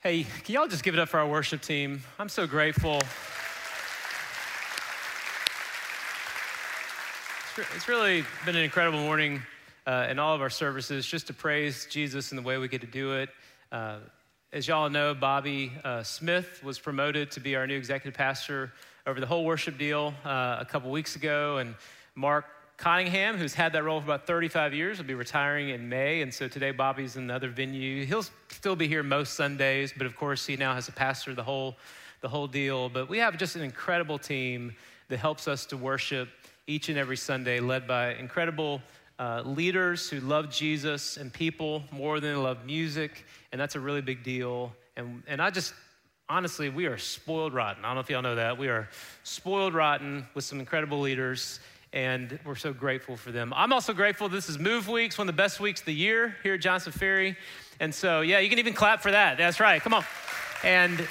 Hey, can y'all just give it up for our worship team? I'm so grateful. It's really been an incredible morning uh, in all of our services just to praise Jesus in the way we get to do it. Uh, as y'all know, Bobby uh, Smith was promoted to be our new executive pastor over the whole worship deal uh, a couple weeks ago, and Mark Cottingham, who's had that role for about 35 years, will be retiring in May. And so today, Bobby's in another venue. He'll still be here most Sundays, but of course, he now has a pastor, the whole, the whole deal. But we have just an incredible team that helps us to worship each and every Sunday, led by incredible uh, leaders who love Jesus and people more than they love music. And that's a really big deal. And, and I just, honestly, we are spoiled rotten. I don't know if y'all know that. We are spoiled rotten with some incredible leaders and we're so grateful for them. I'm also grateful this is Move Weeks, one of the best weeks of the year here at Johnson Ferry. And so, yeah, you can even clap for that. That's right. Come on. And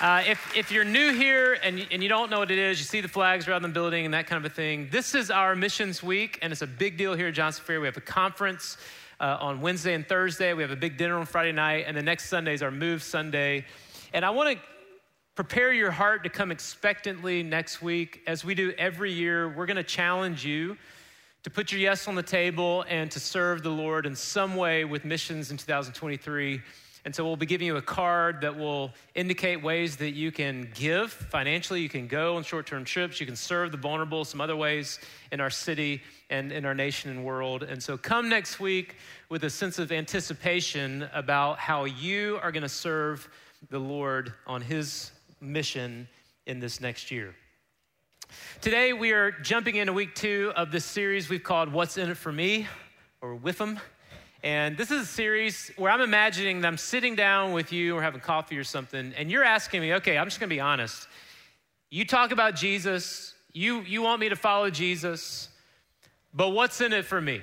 uh, if, if you're new here and, and you don't know what it is, you see the flags around the building and that kind of a thing, this is our missions week, and it's a big deal here at Johnson Ferry. We have a conference uh, on Wednesday and Thursday. We have a big dinner on Friday night, and the next Sunday is our Move Sunday. And I want to Prepare your heart to come expectantly next week. As we do every year, we're going to challenge you to put your yes on the table and to serve the Lord in some way with missions in 2023. And so we'll be giving you a card that will indicate ways that you can give financially. You can go on short term trips. You can serve the vulnerable some other ways in our city and in our nation and world. And so come next week with a sense of anticipation about how you are going to serve the Lord on His mission in this next year. Today, we are jumping into week two of this series we've called What's in It for Me, or WIFM. And this is a series where I'm imagining that I'm sitting down with you or having coffee or something, and you're asking me, okay, I'm just gonna be honest. You talk about Jesus, you, you want me to follow Jesus, but what's in it for me?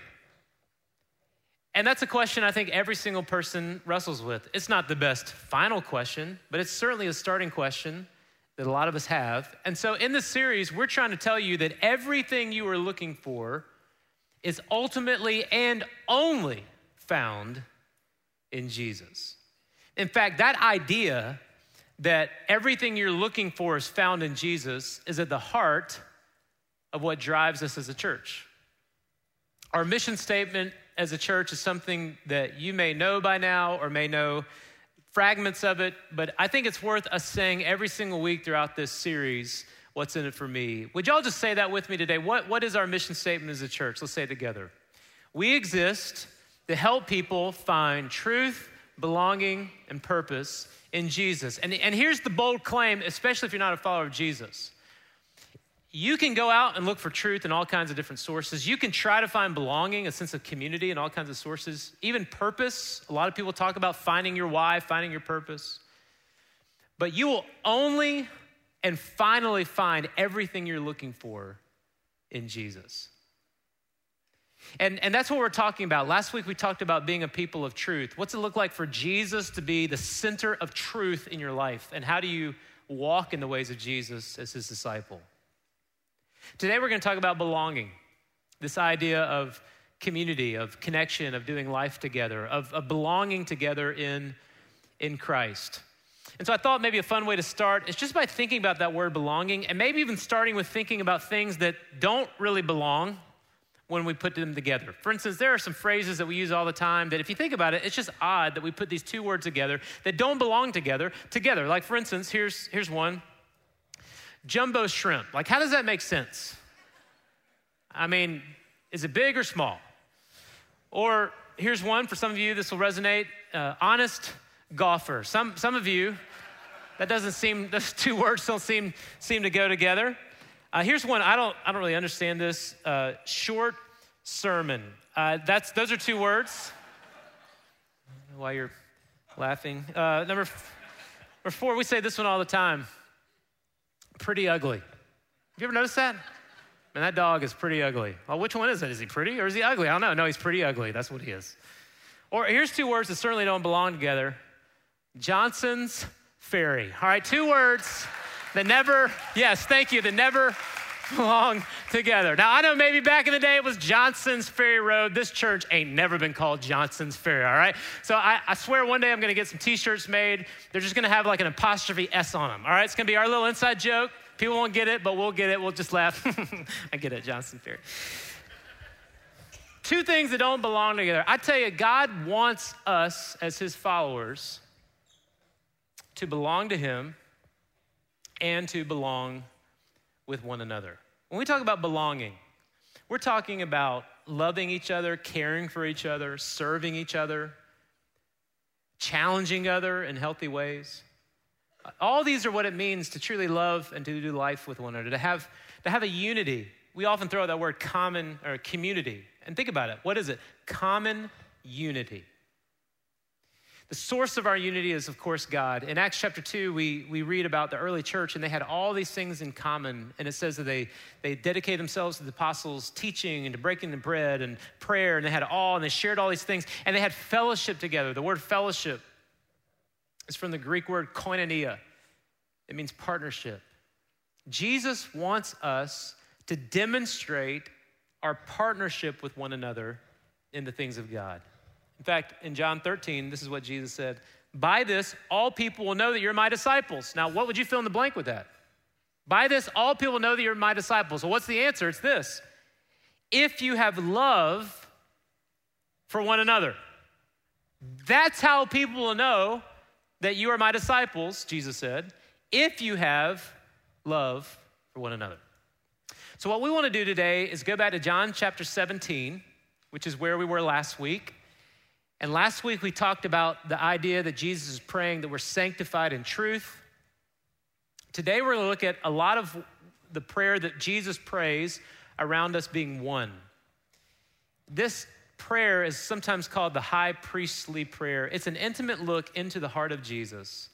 And that's a question I think every single person wrestles with. It's not the best final question, but it's certainly a starting question that a lot of us have. And so in this series, we're trying to tell you that everything you are looking for is ultimately and only found in Jesus. In fact, that idea that everything you're looking for is found in Jesus is at the heart of what drives us as a church. Our mission statement as a church is something that you may know by now or may know fragments of it, but I think it's worth us saying every single week throughout this series, What's in it for me? Would y'all just say that with me today? What, what is our mission statement as a church? Let's say it together. We exist to help people find truth, belonging, and purpose in Jesus. And, and here's the bold claim, especially if you're not a follower of Jesus you can go out and look for truth in all kinds of different sources. You can try to find belonging, a sense of community in all kinds of sources, even purpose. A lot of people talk about finding your why, finding your purpose. But you will only and finally find everything you're looking for in Jesus. And, and that's what we're talking about. Last week we talked about being a people of truth. What's it look like for Jesus to be the center of truth in your life? And how do you walk in the ways of Jesus as his disciple? Today we're going to talk about belonging, this idea of community, of connection, of doing life together, of, of belonging together in, in Christ. And so I thought maybe a fun way to start is just by thinking about that word belonging, and maybe even starting with thinking about things that don't really belong when we put them together. For instance, there are some phrases that we use all the time that if you think about it, it's just odd that we put these two words together that don't belong together together. Like for instance, here's here's one jumbo shrimp. Like, how does that make sense? I mean, is it big or small? Or here's one for some of you, this will resonate uh, honest golfer. Some, some of you, that doesn't seem, those two words don't seem, seem to go together. Uh, here's one, I don't, I don't really understand this uh, short sermon. Uh, that's, those are two words. Why you're laughing. Uh, number, number four, we say this one all the time pretty ugly. Have you ever noticed that? Man, that dog is pretty ugly. Well, which one is it? Is he pretty or is he ugly? I don't know. No, he's pretty ugly. That's what he is. Or here's two words that certainly don't belong together Johnson's Ferry. All right, two words that never, yes, thank you, that never belong together. Now, I know maybe back in the day it was Johnson's Ferry Road. This church ain't never been called Johnson's Ferry, all right? So I, I swear one day I'm gonna get some t shirts made. They're just gonna have like an apostrophe S on them, all right? It's gonna be our little inside joke. People won't get it, but we'll get it. We'll just laugh. I get it, Johnson Ferry. Two things that don't belong together. I tell you, God wants us as his followers to belong to him and to belong with one another. When we talk about belonging, we're talking about loving each other, caring for each other, serving each other, challenging other in healthy ways. All these are what it means to truly love and to do life with one another, to have, to have a unity. We often throw out that word common or community. And think about it. What is it? Common unity. The source of our unity is, of course, God. In Acts chapter 2, we, we read about the early church, and they had all these things in common. And it says that they, they dedicated themselves to the apostles' teaching and to breaking the bread and prayer, and they had all, and they shared all these things, and they had fellowship together. The word fellowship is from the Greek word koinonia, it means partnership. Jesus wants us to demonstrate our partnership with one another in the things of God. In fact, in John 13, this is what Jesus said By this, all people will know that you're my disciples. Now, what would you fill in the blank with that? By this, all people know that you're my disciples. So, what's the answer? It's this if you have love for one another. That's how people will know that you are my disciples, Jesus said, if you have love for one another. So, what we want to do today is go back to John chapter 17, which is where we were last week. And last week we talked about the idea that Jesus is praying that we're sanctified in truth. Today we're going to look at a lot of the prayer that Jesus prays around us being one. This prayer is sometimes called the high priestly prayer. It's an intimate look into the heart of Jesus,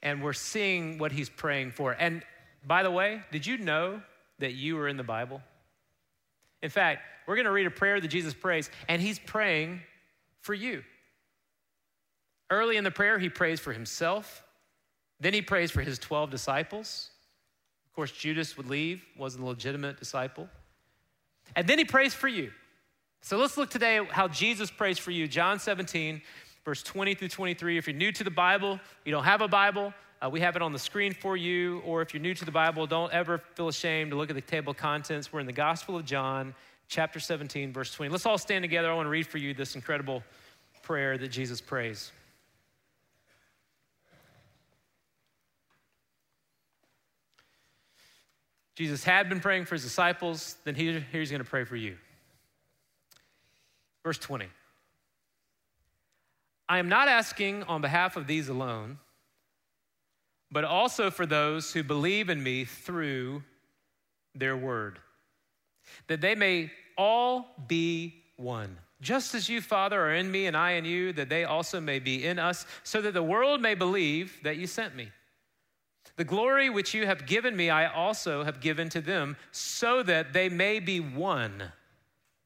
and we're seeing what he's praying for. And by the way, did you know that you were in the Bible? In fact, we're going to read a prayer that Jesus prays, and he's praying for you. Early in the prayer, he prays for himself. Then he prays for his 12 disciples. Of course, Judas would leave, wasn't a legitimate disciple. And then he prays for you. So let's look today at how Jesus prays for you. John 17, verse 20 through 23. If you're new to the Bible, you don't have a Bible, uh, we have it on the screen for you. Or if you're new to the Bible, don't ever feel ashamed to look at the table of contents. We're in the Gospel of John, chapter 17, verse 20. Let's all stand together. I want to read for you this incredible prayer that Jesus prays. Jesus had been praying for his disciples, then here he's going to pray for you. Verse 20 I am not asking on behalf of these alone, but also for those who believe in me through their word that they may all be one. Just as you, Father, are in me and I in you, that they also may be in us, so that the world may believe that you sent me. The glory which you have given me, I also have given to them, so that they may be one,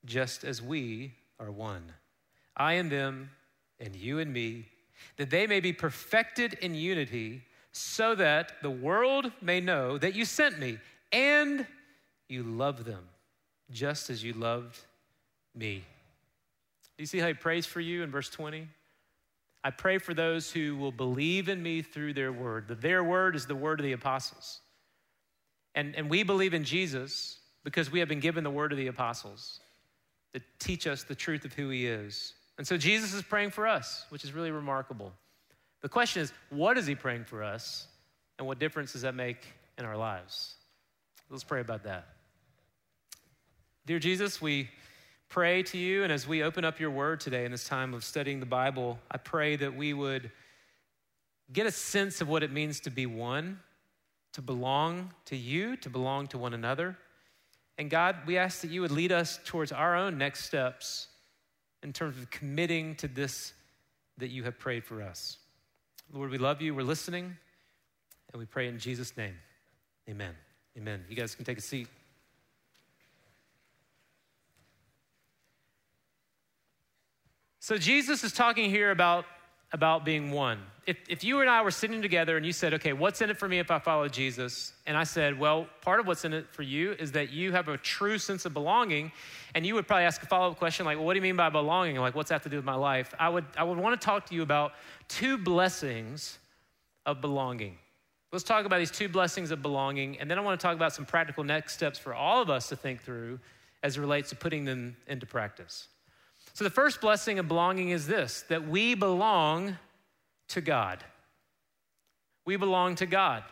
just as we are one. I and them, and you and me, that they may be perfected in unity, so that the world may know that you sent me and you love them just as you loved me. Do you see how he prays for you in verse 20? I pray for those who will believe in me through their word. The their word is the word of the apostles. And, and we believe in Jesus because we have been given the word of the apostles that teach us the truth of who he is. And so Jesus is praying for us, which is really remarkable. The question is, what is he praying for us? And what difference does that make in our lives? Let's pray about that. Dear Jesus, we pray to you, and as we open up your word today in this time of studying the Bible, I pray that we would get a sense of what it means to be one, to belong to you, to belong to one another. And God, we ask that you would lead us towards our own next steps in terms of committing to this that you have prayed for us. Lord, we love you. We're listening, and we pray in Jesus' name. Amen. Amen. You guys can take a seat. So, Jesus is talking here about about being one. If, if you and I were sitting together and you said, okay, what's in it for me if I follow Jesus? And I said, well, part of what's in it for you is that you have a true sense of belonging. And you would probably ask a follow up question like, well, what do you mean by belonging? Like, what's that to do with my life? I would, I would want to talk to you about two blessings of belonging. Let's talk about these two blessings of belonging. And then I want to talk about some practical next steps for all of us to think through as it relates to putting them into practice. So, the first blessing of belonging is this that we belong to God. We belong to God.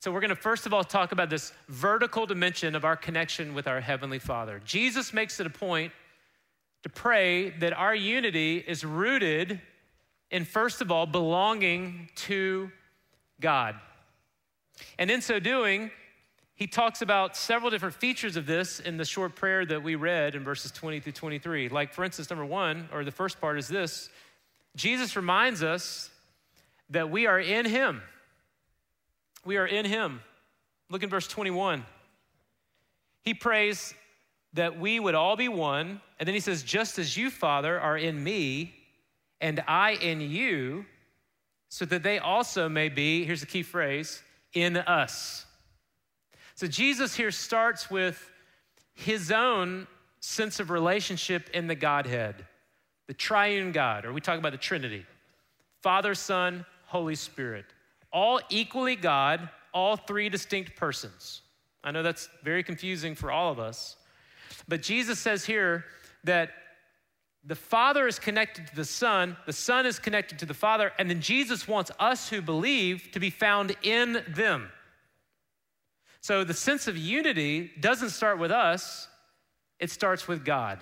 So, we're going to first of all talk about this vertical dimension of our connection with our Heavenly Father. Jesus makes it a point to pray that our unity is rooted in, first of all, belonging to God. And in so doing, he talks about several different features of this in the short prayer that we read in verses 20 through 23. Like, for instance, number one, or the first part is this Jesus reminds us that we are in Him. We are in Him. Look in verse 21. He prays that we would all be one. And then he says, just as you, Father, are in me, and I in you, so that they also may be, here's the key phrase, in us. So Jesus here starts with his own sense of relationship in the Godhead, the triune God, or we talk about the Trinity Father, Son, Holy Spirit. All equally God, all three distinct persons. I know that's very confusing for all of us. But Jesus says here that the Father is connected to the Son, the Son is connected to the Father, and then Jesus wants us who believe to be found in them. So the sense of unity doesn't start with us, it starts with God.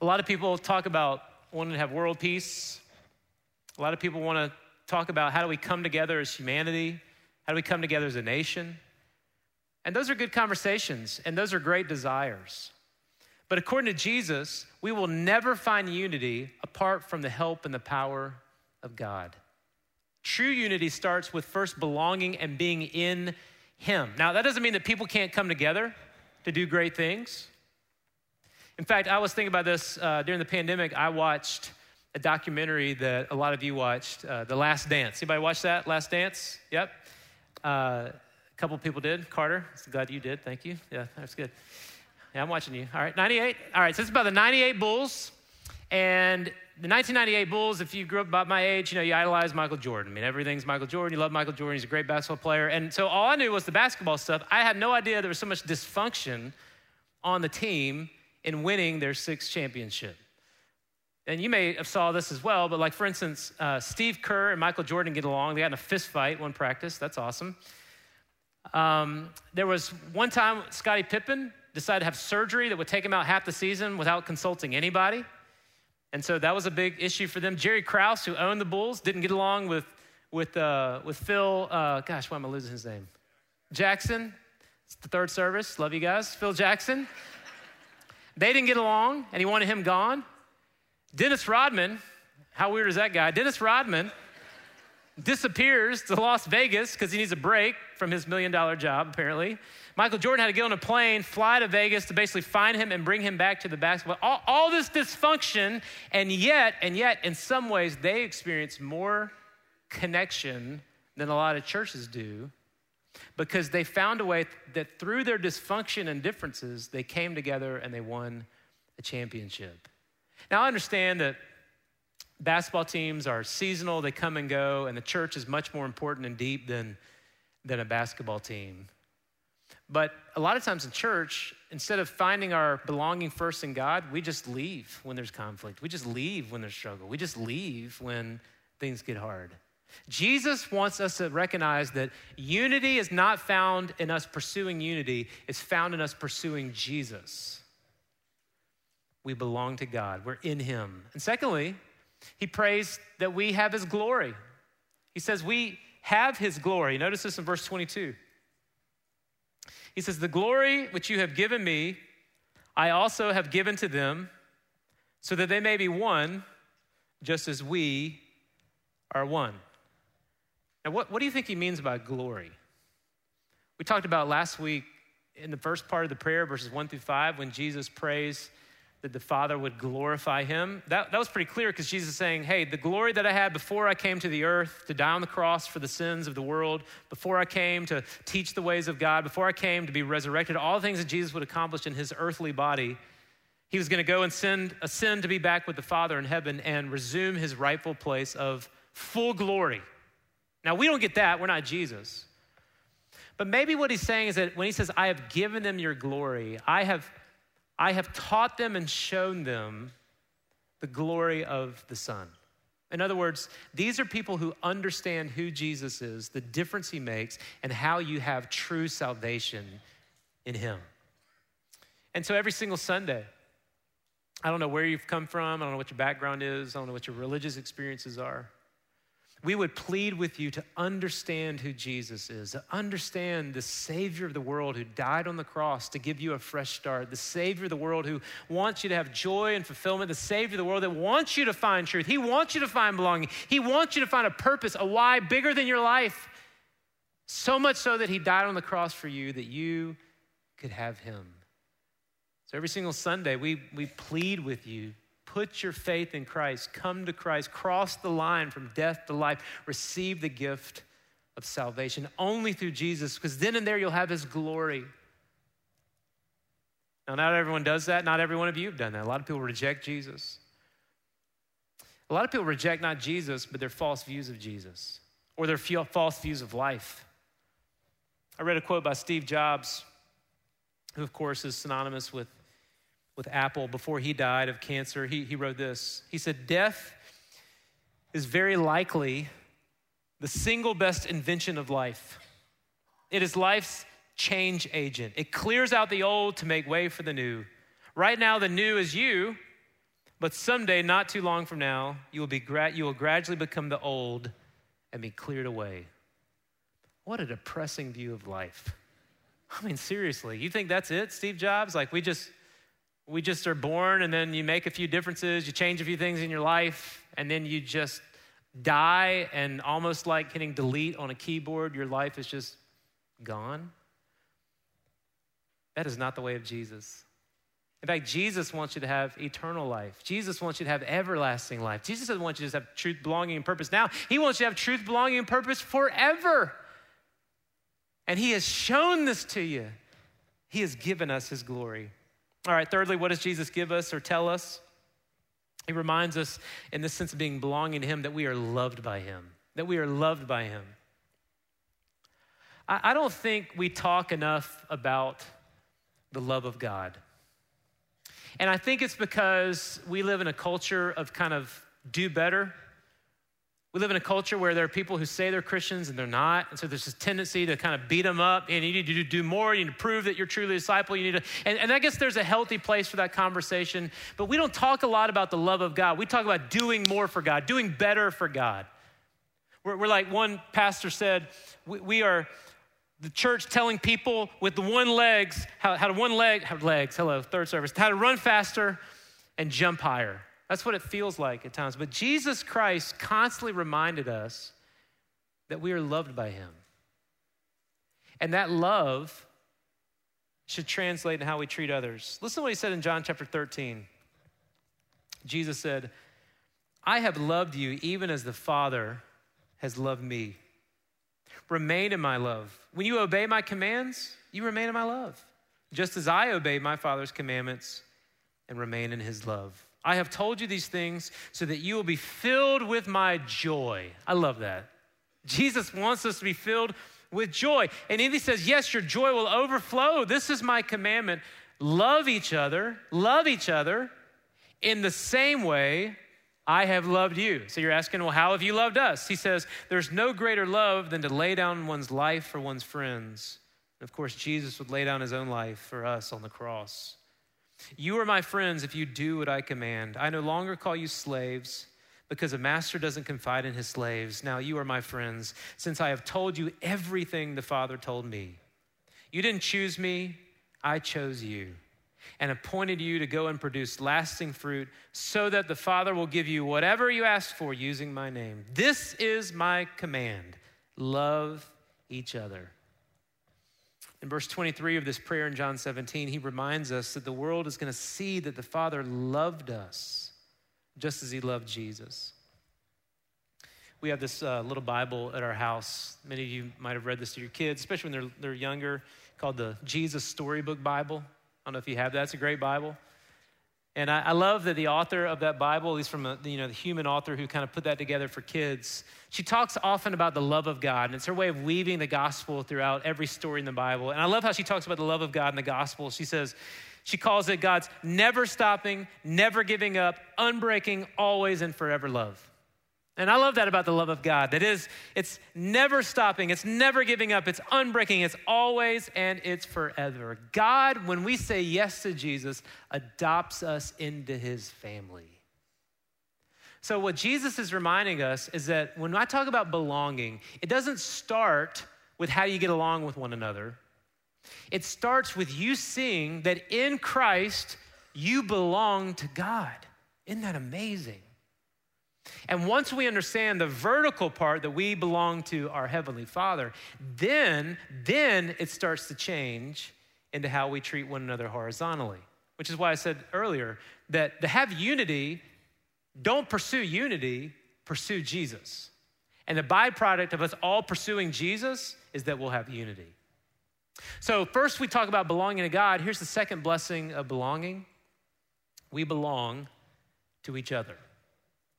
A lot of people talk about wanting to have world peace. A lot of people want to talk about how do we come together as humanity? How do we come together as a nation? And those are good conversations, and those are great desires. But according to Jesus, we will never find unity apart from the help and the power of God. True unity starts with first belonging and being in Him. Now, that doesn't mean that people can't come together to do great things. In fact, I was thinking about this uh, during the pandemic. I watched a documentary that a lot of you watched, uh, The Last Dance. Anybody watch that? Last Dance? Yep. Uh, a couple people did. Carter, I'm glad you did. Thank you. Yeah, that's good. Yeah, I'm watching you. All right, 98. All right, so it's about the 98 Bulls. And the 1998 Bulls, if you grew up about my age, you know, you idolize Michael Jordan. I mean, everything's Michael Jordan. You love Michael Jordan. He's a great basketball player. And so all I knew was the basketball stuff. I had no idea there was so much dysfunction on the team in winning their sixth championship. And you may have saw this as well, but like for instance, uh, Steve Kerr and Michael Jordan get along. They got in a fist fight one practice. That's awesome. Um, there was one time Scottie Pippen decided to have surgery that would take him out half the season without consulting anybody. And so that was a big issue for them. Jerry Krause, who owned the Bulls, didn't get along with, with, uh, with Phil, uh, gosh, why am I losing his name? Jackson. It's the third service. Love you guys. Phil Jackson. they didn't get along, and he wanted him gone. Dennis Rodman, how weird is that guy? Dennis Rodman disappears to Las Vegas because he needs a break from his million dollar job, apparently. Michael Jordan had to get on a plane, fly to Vegas to basically find him and bring him back to the basketball. All, all this dysfunction, and yet, and yet, in some ways, they experience more connection than a lot of churches do because they found a way that through their dysfunction and differences, they came together and they won a championship. Now, I understand that basketball teams are seasonal, they come and go, and the church is much more important and deep than, than a basketball team. But a lot of times in church, instead of finding our belonging first in God, we just leave when there's conflict. We just leave when there's struggle. We just leave when things get hard. Jesus wants us to recognize that unity is not found in us pursuing unity, it's found in us pursuing Jesus. We belong to God, we're in Him. And secondly, he prays that we have His glory. He says, We have His glory. Notice this in verse 22. He says, The glory which you have given me, I also have given to them, so that they may be one, just as we are one. Now, what, what do you think he means by glory? We talked about last week in the first part of the prayer, verses one through five, when Jesus prays that the Father would glorify him. That, that was pretty clear because Jesus is saying, Hey, the glory that I had before I came to the earth to die on the cross for the sins of the world, before I came to teach the ways of God, before I came to be resurrected, all the things that Jesus would accomplish in his earthly body, he was going to go and send, ascend to be back with the Father in heaven and resume his rightful place of full glory. Now, we don't get that. We're not Jesus. But maybe what he's saying is that when he says, I have given them your glory, I have I have taught them and shown them the glory of the Son. In other words, these are people who understand who Jesus is, the difference he makes, and how you have true salvation in him. And so every single Sunday, I don't know where you've come from, I don't know what your background is, I don't know what your religious experiences are we would plead with you to understand who Jesus is, to understand the Savior of the world who died on the cross to give you a fresh start, the Savior of the world who wants you to have joy and fulfillment, the Savior of the world that wants you to find truth. He wants you to find belonging. He wants you to find a purpose, a why bigger than your life. So much so that He died on the cross for you that you could have Him. So every single Sunday, we, we plead with you Put your faith in Christ. Come to Christ. Cross the line from death to life. Receive the gift of salvation only through Jesus, because then and there you'll have his glory. Now, not everyone does that. Not every one of you have done that. A lot of people reject Jesus. A lot of people reject not Jesus, but their false views of Jesus or their false views of life. I read a quote by Steve Jobs, who, of course, is synonymous with with Apple before he died of cancer. He, he wrote this He said, Death is very likely the single best invention of life. It is life's change agent. It clears out the old to make way for the new. Right now, the new is you, but someday, not too long from now, you will, be gra- you will gradually become the old and be cleared away. What a depressing view of life. I mean, seriously, you think that's it, Steve Jobs? Like, we just we just are born and then you make a few differences, you change a few things in your life, and then you just die, and almost like hitting delete on a keyboard, your life is just gone. That is not the way of Jesus. In fact, Jesus wants you to have eternal life. Jesus wants you to have everlasting life. Jesus doesn't want you to just have truth, belonging, and purpose now. He wants you to have truth, belonging, and purpose forever. And He has shown this to you. He has given us His glory. All right, thirdly, what does Jesus give us or tell us? He reminds us, in this sense of being belonging to Him, that we are loved by Him, that we are loved by Him. I, I don't think we talk enough about the love of God. And I think it's because we live in a culture of kind of do better we live in a culture where there are people who say they're Christians and they're not. And so there's this tendency to kind of beat them up and you need to do more. You need to prove that you're truly a disciple. You need to, and, and I guess there's a healthy place for that conversation. But we don't talk a lot about the love of God. We talk about doing more for God, doing better for God. We're, we're like one pastor said, we, we, are the church telling people with the one legs, how, how to one leg, legs, hello, third service, how to run faster and jump higher. That's what it feels like at times. But Jesus Christ constantly reminded us that we are loved by him. And that love should translate in how we treat others. Listen to what he said in John chapter 13. Jesus said, I have loved you even as the Father has loved me. Remain in my love. When you obey my commands, you remain in my love, just as I obey my Father's commandments and remain in his love. I have told you these things so that you will be filled with my joy. I love that. Jesus wants us to be filled with joy. And then he says, Yes, your joy will overflow. This is my commandment. Love each other, love each other in the same way I have loved you. So you're asking, Well, how have you loved us? He says, There's no greater love than to lay down one's life for one's friends. And of course, Jesus would lay down his own life for us on the cross. You are my friends if you do what I command. I no longer call you slaves because a master doesn't confide in his slaves. Now you are my friends since I have told you everything the Father told me. You didn't choose me, I chose you and appointed you to go and produce lasting fruit so that the Father will give you whatever you ask for using my name. This is my command love each other. In verse 23 of this prayer in John 17, he reminds us that the world is going to see that the Father loved us just as he loved Jesus. We have this uh, little Bible at our house. Many of you might have read this to your kids, especially when they're, they're younger, called the Jesus Storybook Bible. I don't know if you have that. It's a great Bible. And I, I, love that the author of that Bible, least from uh, a, you know, the human author who kind of put that together for kids, she talks often about the love of God. And it's her way of weaving the gospel throughout every story in the Bible. And I love how she talks about the love of God in the gospel. She says, she calls it God's never stopping, never giving up, unbreaking, always and forever love. And I love that about the love of God. That is, it's never stopping, it's never giving up, it's unbreaking, it's always and it's forever. God, when we say yes to Jesus, adopts us into his family. So, what Jesus is reminding us is that when I talk about belonging, it doesn't start with how you get along with one another. It starts with you seeing that in Christ, you belong to God. Isn't that amazing? And once we understand the vertical part that we belong to our heavenly Father, then then it starts to change into how we treat one another horizontally. Which is why I said earlier that to have unity, don't pursue unity, pursue Jesus. And the byproduct of us all pursuing Jesus is that we'll have unity. So, first we talk about belonging to God. Here's the second blessing of belonging we belong to each other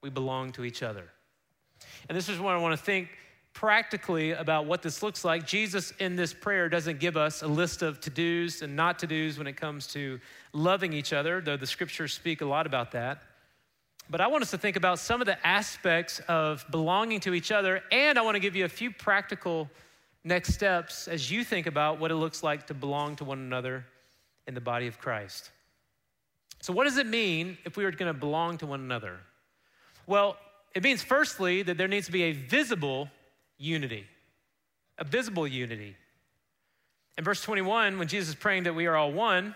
we belong to each other. And this is what I want to think practically about what this looks like. Jesus in this prayer doesn't give us a list of to dos and not to dos when it comes to loving each other, though the scriptures speak a lot about that. But I want us to think about some of the aspects of belonging to each other, and I want to give you a few practical next steps as you think about what it looks like to belong to one another in the body of Christ. So, what does it mean if we are going to belong to one another? Well, it means firstly that there needs to be a visible unity, a visible unity. In verse 21, when Jesus is praying that we are all one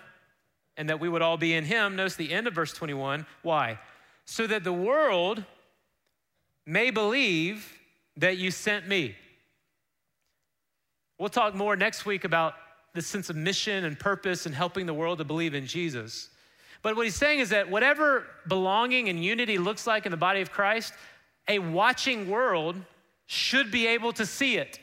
and that we would all be in him, notice the end of verse 21. Why? So that the world may believe that you sent me. We'll talk more next week about the sense of mission and purpose and helping the world to believe in Jesus. But what he's saying is that whatever belonging and unity looks like in the body of Christ, a watching world should be able to see it.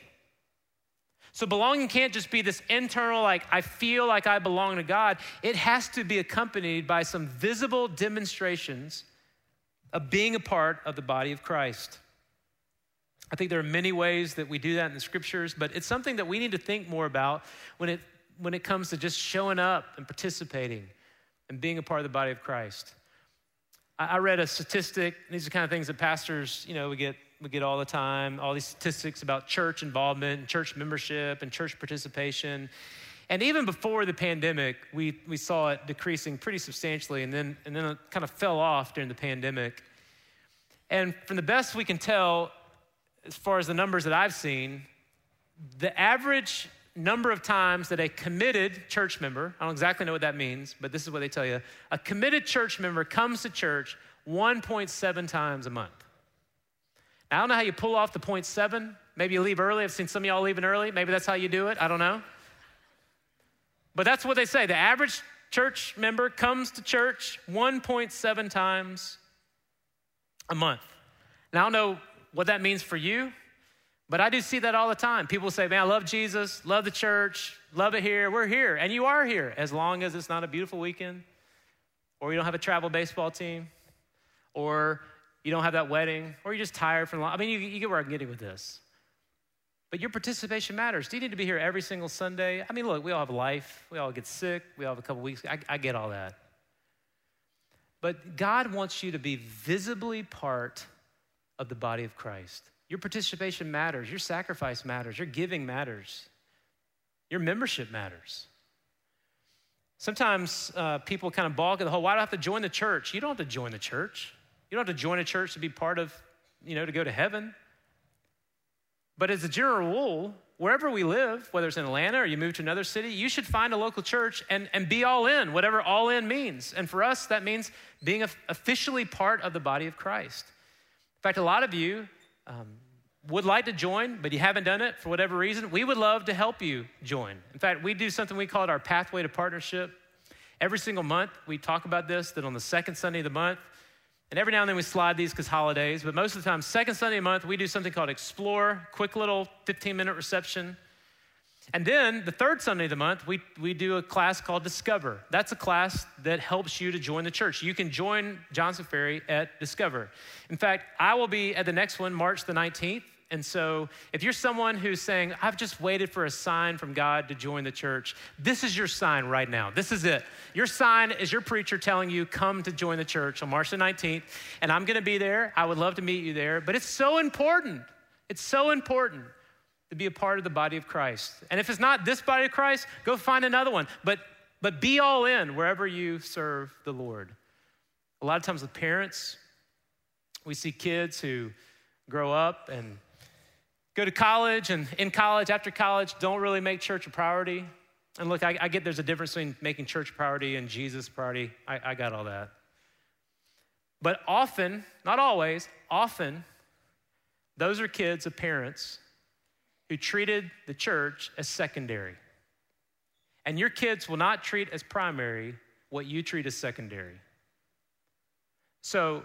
So belonging can't just be this internal, like, I feel like I belong to God. It has to be accompanied by some visible demonstrations of being a part of the body of Christ. I think there are many ways that we do that in the scriptures, but it's something that we need to think more about when it, when it comes to just showing up and participating and being a part of the body of Christ. I, I read a statistic, these are kind of things that pastors, you know, we get we get all the time, all these statistics about church involvement and church membership and church participation. And even before the pandemic, we, we saw it decreasing pretty substantially, and then, and then it kind of fell off during the pandemic. And from the best we can tell, as far as the numbers that I've seen, the average number of times that a committed church member, I don't exactly know what that means, but this is what they tell you a committed church member comes to church 1.7 times a month. Now, I don't know how you pull off the 0.7. Maybe you leave early. I've seen some of y'all leaving early. Maybe that's how you do it. I don't know. But that's what they say. The average church member comes to church 1.7 times a month. Now, I don't know what that means for you. But I do see that all the time. People say, man, I love Jesus, love the church, love it here. We're here. And you are here as long as it's not a beautiful weekend, or you don't have a travel baseball team, or you don't have that wedding, or you're just tired from long. I mean, you, you get where I'm getting with this. But your participation matters. Do you need to be here every single Sunday? I mean, look, we all have life. We all get sick. We all have a couple weeks. I, I get all that. But God wants you to be visibly part of the body of Christ. Your participation matters, your sacrifice matters, your giving matters, your membership matters. Sometimes uh, people kind of balk at the whole, why do I have to join the church? You don't have to join the church. You don't have to join a church to be part of, you know, to go to heaven. But as a general rule, wherever we live, whether it's in Atlanta or you move to another city, you should find a local church and, and be all in, whatever all in means. And for us, that means being officially part of the body of Christ. In fact, a lot of you um, would like to join, but you haven't done it for whatever reason, we would love to help you join. In fact, we do something we call it our pathway to partnership. Every single month, we talk about this that on the second Sunday of the month, and every now and then we slide these because holidays, but most of the time, second Sunday a month, we do something called Explore, quick little 15 minute reception. And then the third Sunday of the month, we, we do a class called Discover. That's a class that helps you to join the church. You can join Johnson Ferry at Discover. In fact, I will be at the next one, March the 19th. And so, if you're someone who's saying, I've just waited for a sign from God to join the church, this is your sign right now. This is it. Your sign is your preacher telling you, come to join the church on March the 19th. And I'm going to be there. I would love to meet you there. But it's so important. It's so important to be a part of the body of Christ. And if it's not this body of Christ, go find another one. But, but be all in wherever you serve the Lord. A lot of times with parents, we see kids who grow up and go to college and in college, after college, don't really make church a priority. And look, I, I get there's a difference between making church priority and Jesus priority. I, I got all that. But often, not always, often, those are kids of parents who treated the church as secondary. And your kids will not treat as primary what you treat as secondary. So,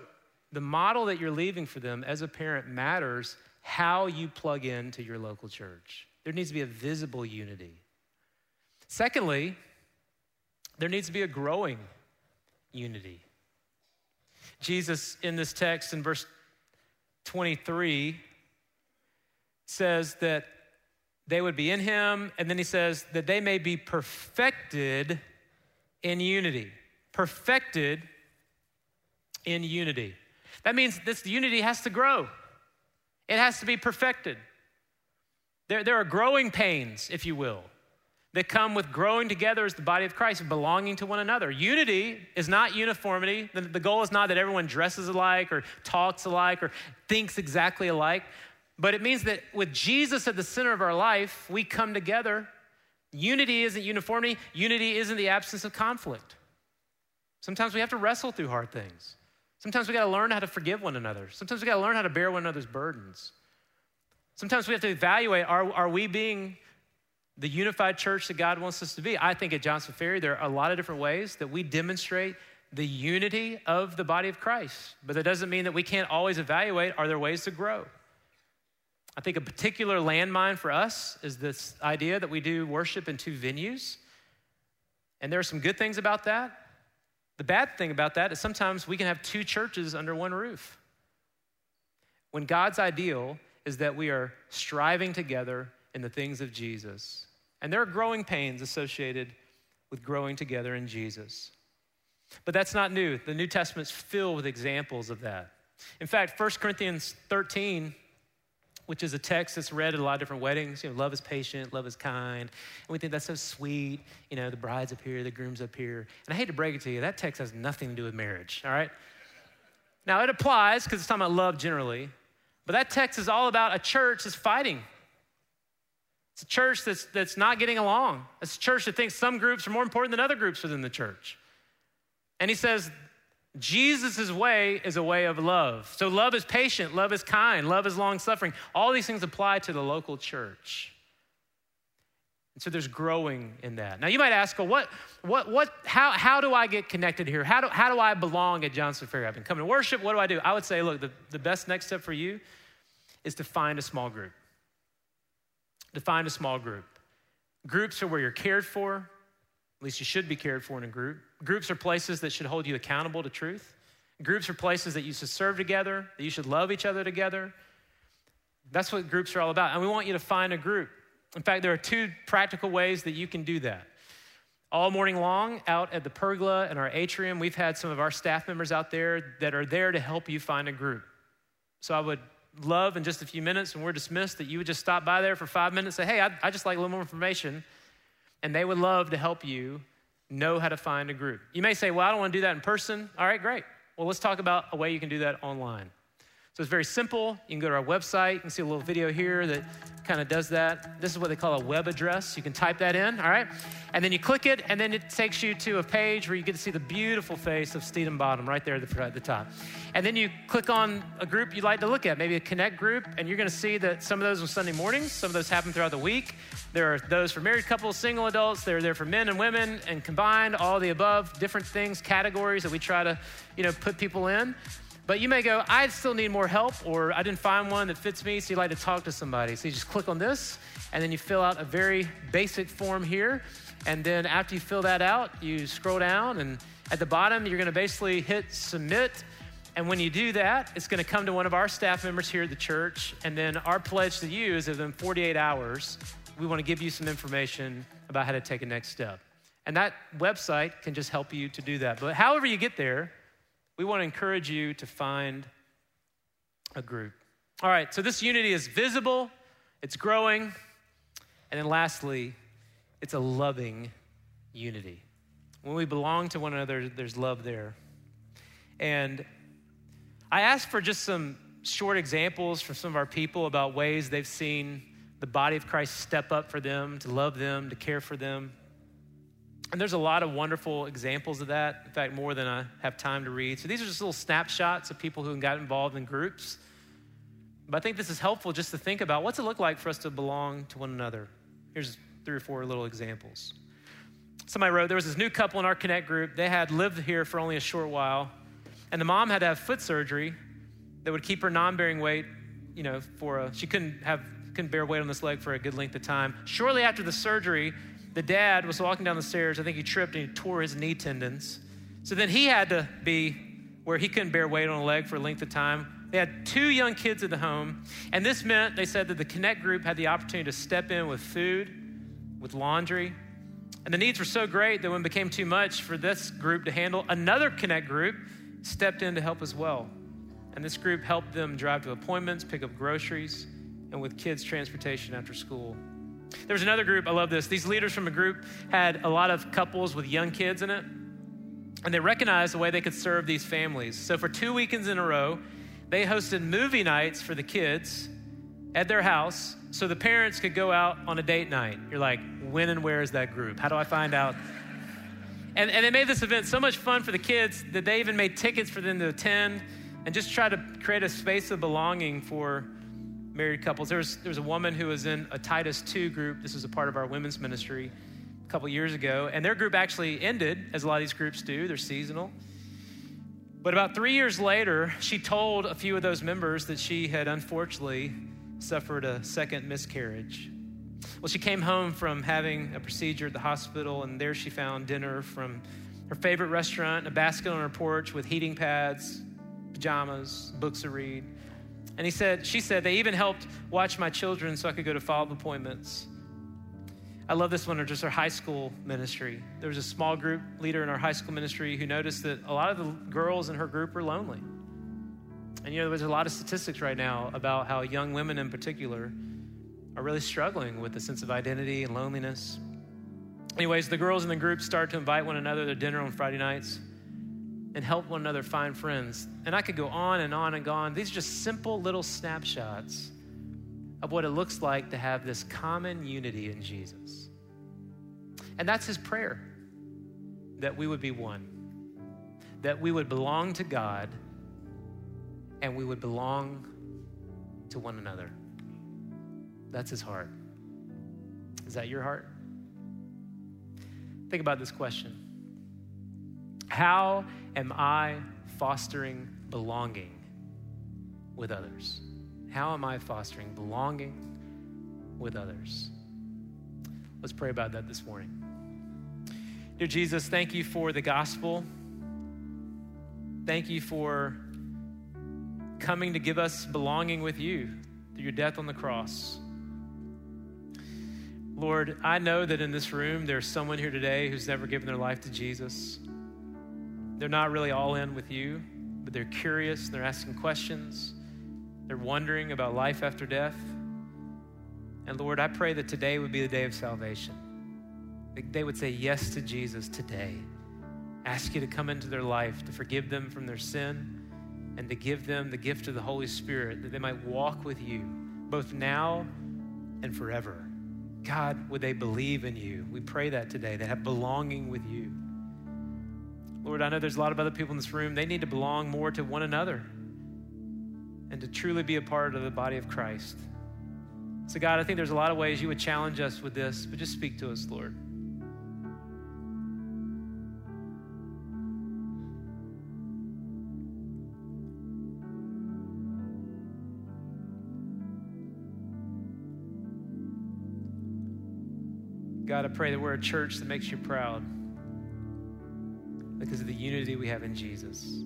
the model that you're leaving for them as a parent matters how you plug into your local church. There needs to be a visible unity. Secondly, there needs to be a growing unity. Jesus, in this text in verse 23, says that they would be in him, and then he says that they may be perfected in unity. Perfected in unity. That means this unity has to grow. It has to be perfected. There, there are growing pains, if you will, that come with growing together as the body of Christ and belonging to one another. Unity is not uniformity. The, the goal is not that everyone dresses alike or talks alike or thinks exactly alike, but it means that with Jesus at the center of our life, we come together. Unity isn't uniformity, unity isn't the absence of conflict. Sometimes we have to wrestle through hard things. Sometimes we got to learn how to forgive one another. Sometimes we got to learn how to bear one another's burdens. Sometimes we have to evaluate are, are we being the unified church that God wants us to be? I think at Johnson Ferry, there are a lot of different ways that we demonstrate the unity of the body of Christ. But that doesn't mean that we can't always evaluate are there ways to grow? I think a particular landmine for us is this idea that we do worship in two venues. And there are some good things about that. The bad thing about that is sometimes we can have two churches under one roof. When God's ideal is that we are striving together in the things of Jesus. And there are growing pains associated with growing together in Jesus. But that's not new. The New Testament's filled with examples of that. In fact, 1 Corinthians 13 which is a text that's read at a lot of different weddings. You know, love is patient, love is kind. And we think that's so sweet. You know, the bride's up here, the groom's up here. And I hate to break it to you, that text has nothing to do with marriage, all right? Now, it applies because it's talking about love generally, but that text is all about a church that's fighting. It's a church that's, that's not getting along. It's a church that thinks some groups are more important than other groups within the church. And he says Jesus' way is a way of love. So, love is patient, love is kind, love is long suffering. All these things apply to the local church. And so there's growing in that. Now you might ask, well, what, what, what, how, how do I get connected here? How do, how do I belong at Johnson Ferry? I've been coming to worship. What do I do? I would say, look, the, the best next step for you is to find a small group. To find a small group. Groups are where you're cared for, at least you should be cared for in a group. Groups are places that should hold you accountable to truth. Groups are places that you should serve together, that you should love each other together. That's what groups are all about. And we want you to find a group. In fact, there are two practical ways that you can do that. All morning long, out at the pergola and our atrium, we've had some of our staff members out there that are there to help you find a group. So I would love in just a few minutes, when we're dismissed, that you would just stop by there for five minutes say, hey, I, I just like a little more information and they would love to help you know how to find a group. You may say, Well, I don't want to do that in person. All right, great. Well, let's talk about a way you can do that online. So it's very simple. You can go to our website. You can see a little video here that kind of does that. This is what they call a web address. You can type that in, all right? And then you click it, and then it takes you to a page where you get to see the beautiful face of Stephen Bottom right there at the, top. And then you click on a group you'd like to look at, maybe a connect group, and you're going to see that some of those are Sunday mornings, some of those happen throughout the week. There are those for married couples, single adults, they're there for men and women, and combined, all the above, different things, categories that we try to, you know, put people in. But you may go, I still need more help, or I didn't find one that fits me, so you'd like to talk to somebody. So you just click on this, and then you fill out a very basic form here. And then after you fill that out, you scroll down, and at the bottom, you're gonna basically hit submit. And when you do that, it's gonna come to one of our staff members here at the church. And then our pledge to you is within 48 hours, we wanna give you some information about how to take a next step. And that website can just help you to do that. But however you get there, we want to encourage you to find a group. All right, so this unity is visible, it's growing, and then lastly, it's a loving unity. When we belong to one another, there's love there. And I asked for just some short examples from some of our people about ways they've seen the body of Christ step up for them, to love them, to care for them. And there's a lot of wonderful examples of that. In fact, more than I have time to read. So these are just little snapshots of people who got involved in groups. But I think this is helpful just to think about what's it look like for us to belong to one another. Here's three or four little examples. Somebody wrote there was this new couple in our Connect group. They had lived here for only a short while, and the mom had to have foot surgery that would keep her non-bearing weight. You know, for a, she couldn't have couldn't bear weight on this leg for a good length of time. Shortly after the surgery, the dad was walking down the stairs. I think he tripped and he tore his knee tendons. So then he had to be where he couldn't bear weight on a leg for a length of time. They had two young kids at the home, and this meant they said that the Connect group had the opportunity to step in with food, with laundry. And the needs were so great that when it became too much for this group to handle, another Connect group stepped in to help as well. And this group helped them drive to appointments, pick up groceries, and with kids' transportation after school. There was another group, I love this. These leaders from a group had a lot of couples with young kids in it, and they recognized the way they could serve these families. So for two weekends in a row, they hosted movie nights for the kids at their house so the parents could go out on a date night. You're like, when and where is that group? How do I find out? And, and they made this event so much fun for the kids that they even made tickets for them to attend and just try to create a space of belonging for married couples. There was, there was a woman who was in a Titus 2 group. This was a part of our women's ministry a couple years ago. And their group actually ended, as a lot of these groups do, they're seasonal. But about three years later, she told a few of those members that she had unfortunately suffered a second miscarriage. Well, she came home from having a procedure at the hospital, and there she found dinner from her favorite restaurant, a basket on her porch with heating pads, pajamas, books to read. And he said, she said, they even helped watch my children so I could go to follow-up appointments. I love this one, or just our high school ministry. There was a small group leader in our high school ministry who noticed that a lot of the girls in her group were lonely. And you know, there's a lot of statistics right now about how young women in particular are really struggling with the sense of identity and loneliness. Anyways, the girls in the group start to invite one another to dinner on Friday nights and help one another find friends. And I could go on and on and on. These are just simple little snapshots of what it looks like to have this common unity in Jesus. And that's his prayer that we would be one, that we would belong to God, and we would belong to one another. That's his heart. Is that your heart? Think about this question How am I fostering belonging with others? How am I fostering belonging with others? Let's pray about that this morning. Dear Jesus, thank you for the gospel. Thank you for coming to give us belonging with you through your death on the cross. Lord, I know that in this room there's someone here today who's never given their life to Jesus. They're not really all in with you, but they're curious, they're asking questions, they're wondering about life after death. And Lord, I pray that today would be the day of salvation. They would say yes to Jesus today. Ask you to come into their life, to forgive them from their sin, and to give them the gift of the Holy Spirit that they might walk with you both now and forever. God, would they believe in you? We pray that today. They have belonging with you. Lord, I know there's a lot of other people in this room. They need to belong more to one another and to truly be a part of the body of Christ. So, God, I think there's a lot of ways you would challenge us with this, but just speak to us, Lord. God, I pray that we're a church that makes you proud because of the unity we have in Jesus.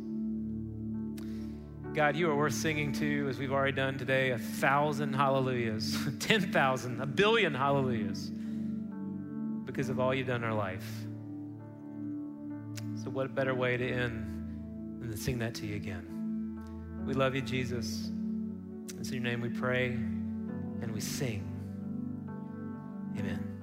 God, you are worth singing to, as we've already done today, a thousand hallelujahs, 10,000, a billion hallelujahs, because of all you've done in our life. So, what better way to end than to sing that to you again? We love you, Jesus. It's in your name we pray and we sing. Amen.